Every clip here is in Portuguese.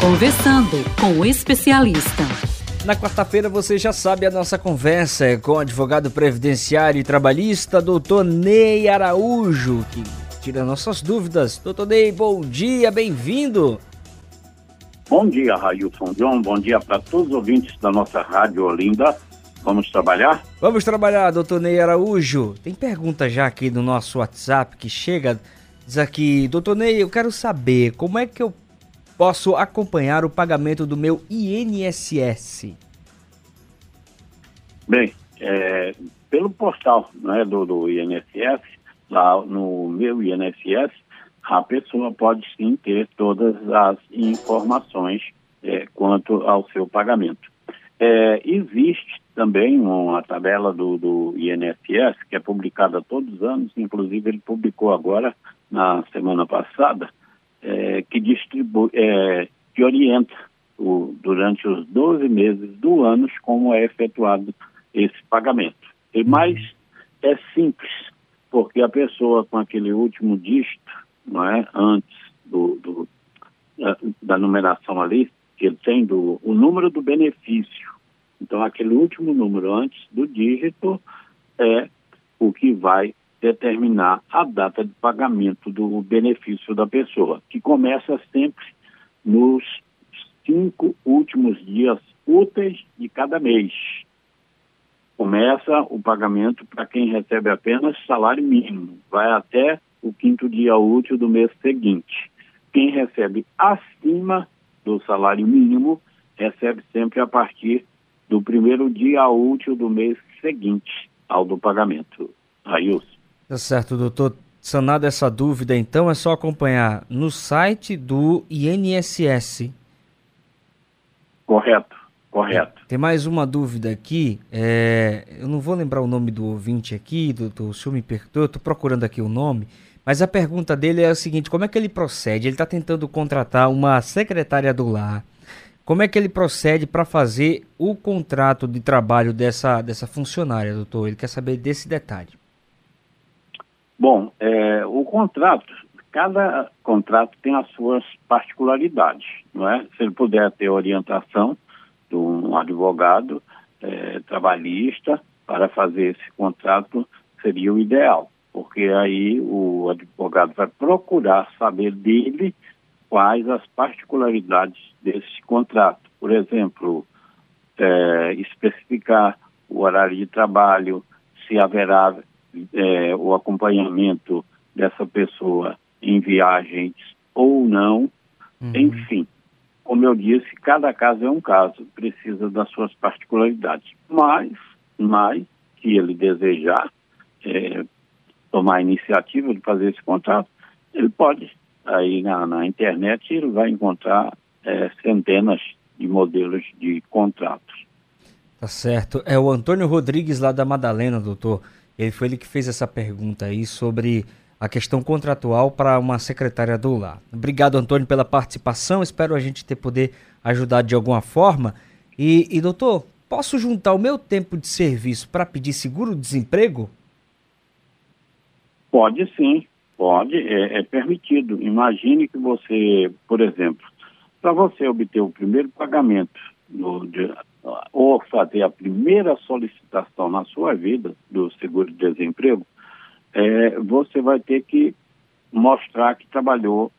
Conversando com o especialista. Na quarta-feira você já sabe a nossa conversa é com o advogado previdenciário e trabalhista, doutor Ney Araújo, que tira nossas dúvidas. Doutor Ney, bom dia, bem-vindo. Bom dia, Railson John. Bom dia para todos os ouvintes da nossa Rádio Olinda. Vamos trabalhar? Vamos trabalhar, doutor Ney Araújo. Tem pergunta já aqui no nosso WhatsApp que chega. Diz aqui, doutor Ney, eu quero saber como é que eu posso acompanhar o pagamento do meu INSS? Bem, é, pelo portal né, do, do INSS, lá no meu INSS, a pessoa pode sim ter todas as informações é, quanto ao seu pagamento. É, existe também uma tabela do, do, INSS que é publicada todos os anos, inclusive ele publicou agora, na semana passada, é, que distribui, é, que orienta o, durante os 12 meses do ano como é efetuado esse pagamento. E mais é simples, porque a pessoa com aquele último dígito, não é, antes do, do da, da, numeração ali, que ele tem do, o número do benefício. Então, aquele último número antes do dígito é o que vai determinar a data de pagamento do benefício da pessoa, que começa sempre nos cinco últimos dias úteis de cada mês. Começa o pagamento para quem recebe apenas salário mínimo, vai até o quinto dia útil do mês seguinte. Quem recebe acima do salário mínimo recebe sempre a partir do primeiro dia útil do mês seguinte ao do pagamento. Ailson. Tá certo, doutor. Sanada essa dúvida, então é só acompanhar no site do INSS. Correto, correto. Tem mais uma dúvida aqui. É, eu não vou lembrar o nome do ouvinte aqui, doutor. O senhor me perdoa, eu estou procurando aqui o nome. Mas a pergunta dele é a seguinte: como é que ele procede? Ele está tentando contratar uma secretária do lar. Como é que ele procede para fazer o contrato de trabalho dessa, dessa funcionária, doutor? Ele quer saber desse detalhe. Bom, é, o contrato, cada contrato tem as suas particularidades, não é? Se ele puder ter orientação de um advogado é, trabalhista para fazer esse contrato, seria o ideal, porque aí o advogado vai procurar saber dele quais as particularidades desse contrato. Por exemplo, é, especificar o horário de trabalho, se haverá é, o acompanhamento dessa pessoa em viagens ou não, uhum. enfim. Como eu disse, cada caso é um caso, precisa das suas particularidades. Mas, mas, se ele desejar é, tomar a iniciativa de fazer esse contrato, ele pode, aí na, na internet, ele vai encontrar é, centenas de modelos de contratos. Tá certo. É o Antônio Rodrigues lá da Madalena, doutor. Ele foi ele que fez essa pergunta aí sobre a questão contratual para uma secretária do lar. Obrigado, Antônio, pela participação. Espero a gente ter poder ajudar de alguma forma. E, e doutor, posso juntar o meu tempo de serviço para pedir seguro-desemprego? Pode sim, pode, é, é, permitido. Imagine que você, por exemplo, para você obter o primeiro pagamento no, de, ou fazer a primeira solicitação na sua vida do seguro-desemprego, é, você vai ter que mostrar que trabalhou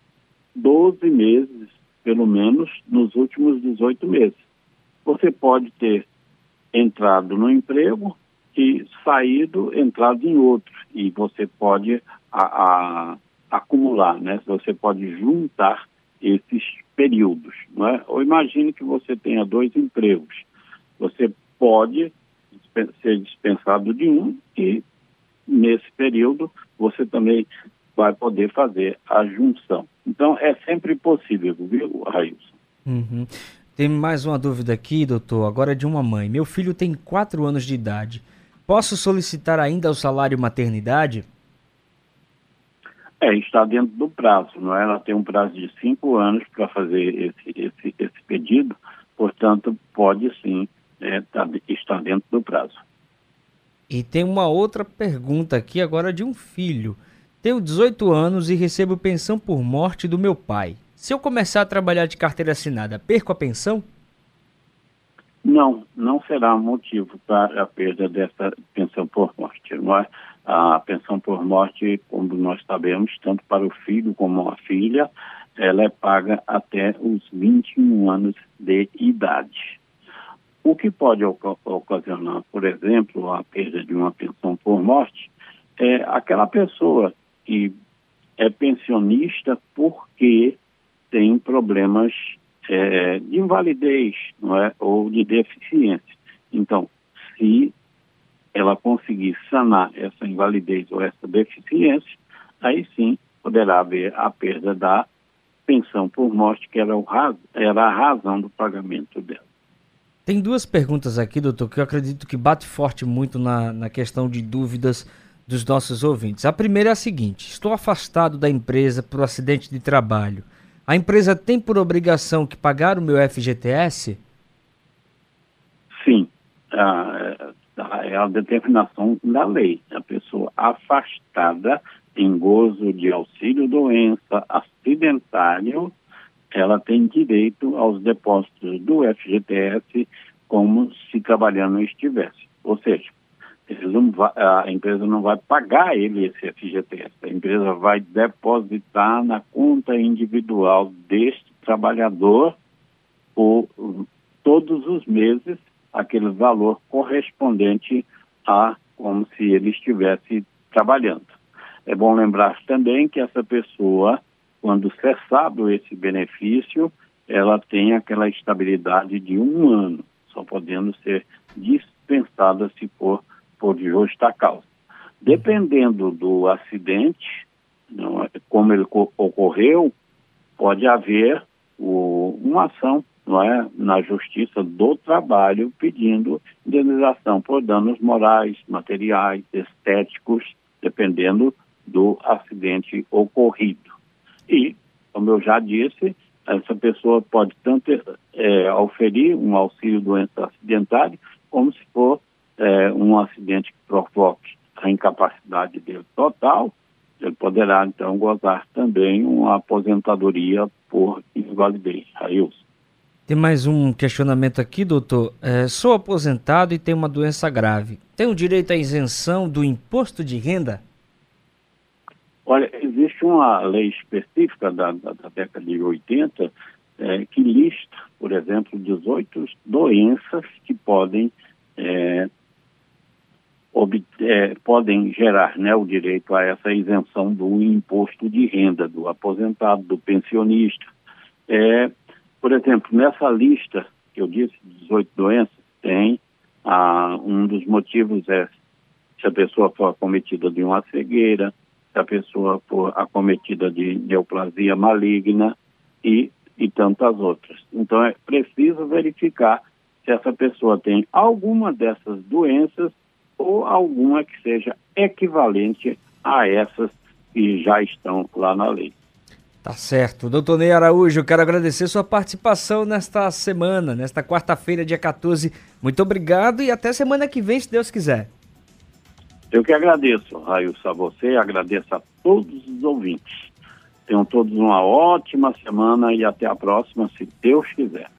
12 meses, pelo menos, nos últimos 18 meses. Você pode ter entrado no emprego e saído, entrado em outro. E você pode a, a, acumular, né? Você pode juntar esses períodos, não é? Ou imagine que você tenha dois empregos você pode ser dispensado de um e nesse período você também vai poder fazer a junção. Então é sempre possível, viu, Railson? Uhum. Tem mais uma dúvida aqui, doutor, agora de uma mãe. Meu filho tem quatro anos de idade. Posso solicitar ainda o salário maternidade? É, está dentro do prazo, não é? Ela tem um prazo de cinco anos para fazer esse, esse, esse pedido, portanto, pode sim é, tá, está dentro do prazo. E tem uma outra pergunta aqui agora de um filho. Tenho 18 anos e recebo pensão por morte do meu pai. Se eu começar a trabalhar de carteira assinada, perco a pensão? Não, não será motivo para a perda dessa pensão por morte. Não é? A pensão por morte, como nós sabemos, tanto para o filho como a filha, ela é paga até os 21 anos de idade. O que pode ocasionar, por exemplo, a perda de uma pensão por morte é aquela pessoa que é pensionista porque tem problemas é, de invalidez não é? ou de deficiência. Então, se ela conseguir sanar essa invalidez ou essa deficiência, aí sim poderá haver a perda da pensão por morte, que era, o era a razão do pagamento dela. Tem duas perguntas aqui, doutor, que eu acredito que bate forte muito na, na questão de dúvidas dos nossos ouvintes. A primeira é a seguinte: estou afastado da empresa por acidente de trabalho. A empresa tem por obrigação que pagar o meu FGTS? Sim. é a determinação da lei. A pessoa afastada em gozo de auxílio doença acidentário, ela tem direito aos depósitos do FGTS como se trabalhando estivesse. Ou seja, a empresa não vai pagar ele esse FGTS, a empresa vai depositar na conta individual deste trabalhador por todos os meses aquele valor correspondente a como se ele estivesse trabalhando. É bom lembrar também que essa pessoa, quando cessado esse benefício, ela tem aquela estabilidade de um ano, só podendo ser dispensada se for por justa causa. Dependendo do acidente, não, é, como ele ocorreu, pode haver o, uma ação não é, na Justiça do Trabalho pedindo indenização por danos morais, materiais, estéticos, dependendo do acidente ocorrido. E, como eu já disse, essa pessoa pode tanto é, oferir um auxílio doença acidentária, como se for é, um acidente que provoque a incapacidade dele total, ele poderá então gozar também uma aposentadoria por invalidez. Railson. Tem mais um questionamento aqui, doutor. É, sou aposentado e tenho uma doença grave. Tenho direito à isenção do imposto de renda? Existe uma lei específica da, da, da década de 80 é, que lista, por exemplo, 18 doenças que podem é, é, podem gerar né, o direito a essa isenção do imposto de renda do aposentado, do pensionista. É, por exemplo, nessa lista que eu disse, 18 doenças, tem ah, um dos motivos é se a pessoa for acometida de uma cegueira, se a pessoa for acometida de neoplasia maligna e, e tantas outras. Então é preciso verificar se essa pessoa tem alguma dessas doenças ou alguma que seja equivalente a essas que já estão lá na lei. Tá certo. Doutor Ney Araújo, quero agradecer sua participação nesta semana, nesta quarta-feira, dia 14. Muito obrigado e até semana que vem, se Deus quiser. Eu que agradeço, Railson, a você, agradeço a todos os ouvintes. Tenham todos uma ótima semana e até a próxima, se Deus quiser.